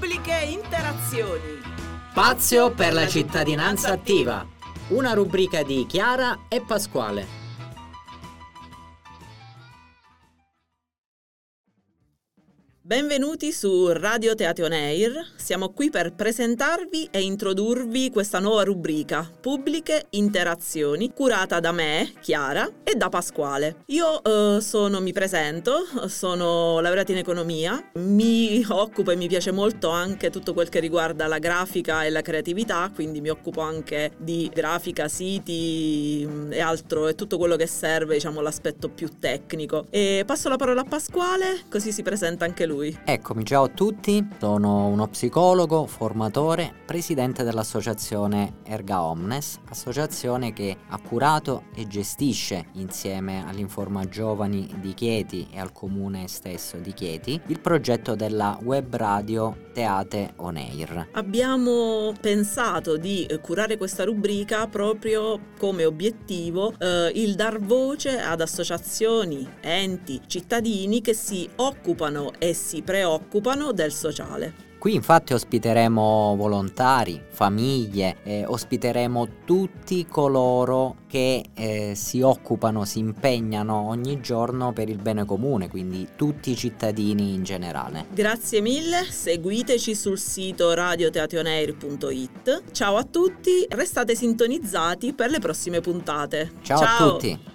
Pubbliche interazioni. Spazio per la cittadinanza attiva. Una rubrica di Chiara e Pasquale. Benvenuti su Radio Teatro Air. Siamo qui per presentarvi e introdurvi questa nuova rubrica, Pubbliche Interazioni, curata da me, Chiara, e da Pasquale. Io eh, sono, mi presento, sono laureata in economia, mi occupo e mi piace molto anche tutto quel che riguarda la grafica e la creatività, quindi mi occupo anche di grafica, siti mm, e altro e tutto quello che serve, diciamo, l'aspetto più tecnico. E passo la parola a Pasquale, così si presenta anche lui lui. Eccomi, ciao a tutti, sono uno psicologo, formatore, presidente dell'associazione Erga Omnes, associazione che ha curato e gestisce insieme all'Informa Giovani di Chieti e al comune stesso di Chieti il progetto della web radio Teate On Air. Abbiamo pensato di curare questa rubrica proprio come obiettivo eh, il dar voce ad associazioni, enti, cittadini che si occupano e si preoccupano del sociale. Qui infatti ospiteremo volontari, famiglie, eh, ospiteremo tutti coloro che eh, si occupano, si impegnano ogni giorno per il bene comune, quindi tutti i cittadini in generale. Grazie mille, seguiteci sul sito radioteationair.it. Ciao a tutti, restate sintonizzati per le prossime puntate. Ciao, Ciao. a tutti.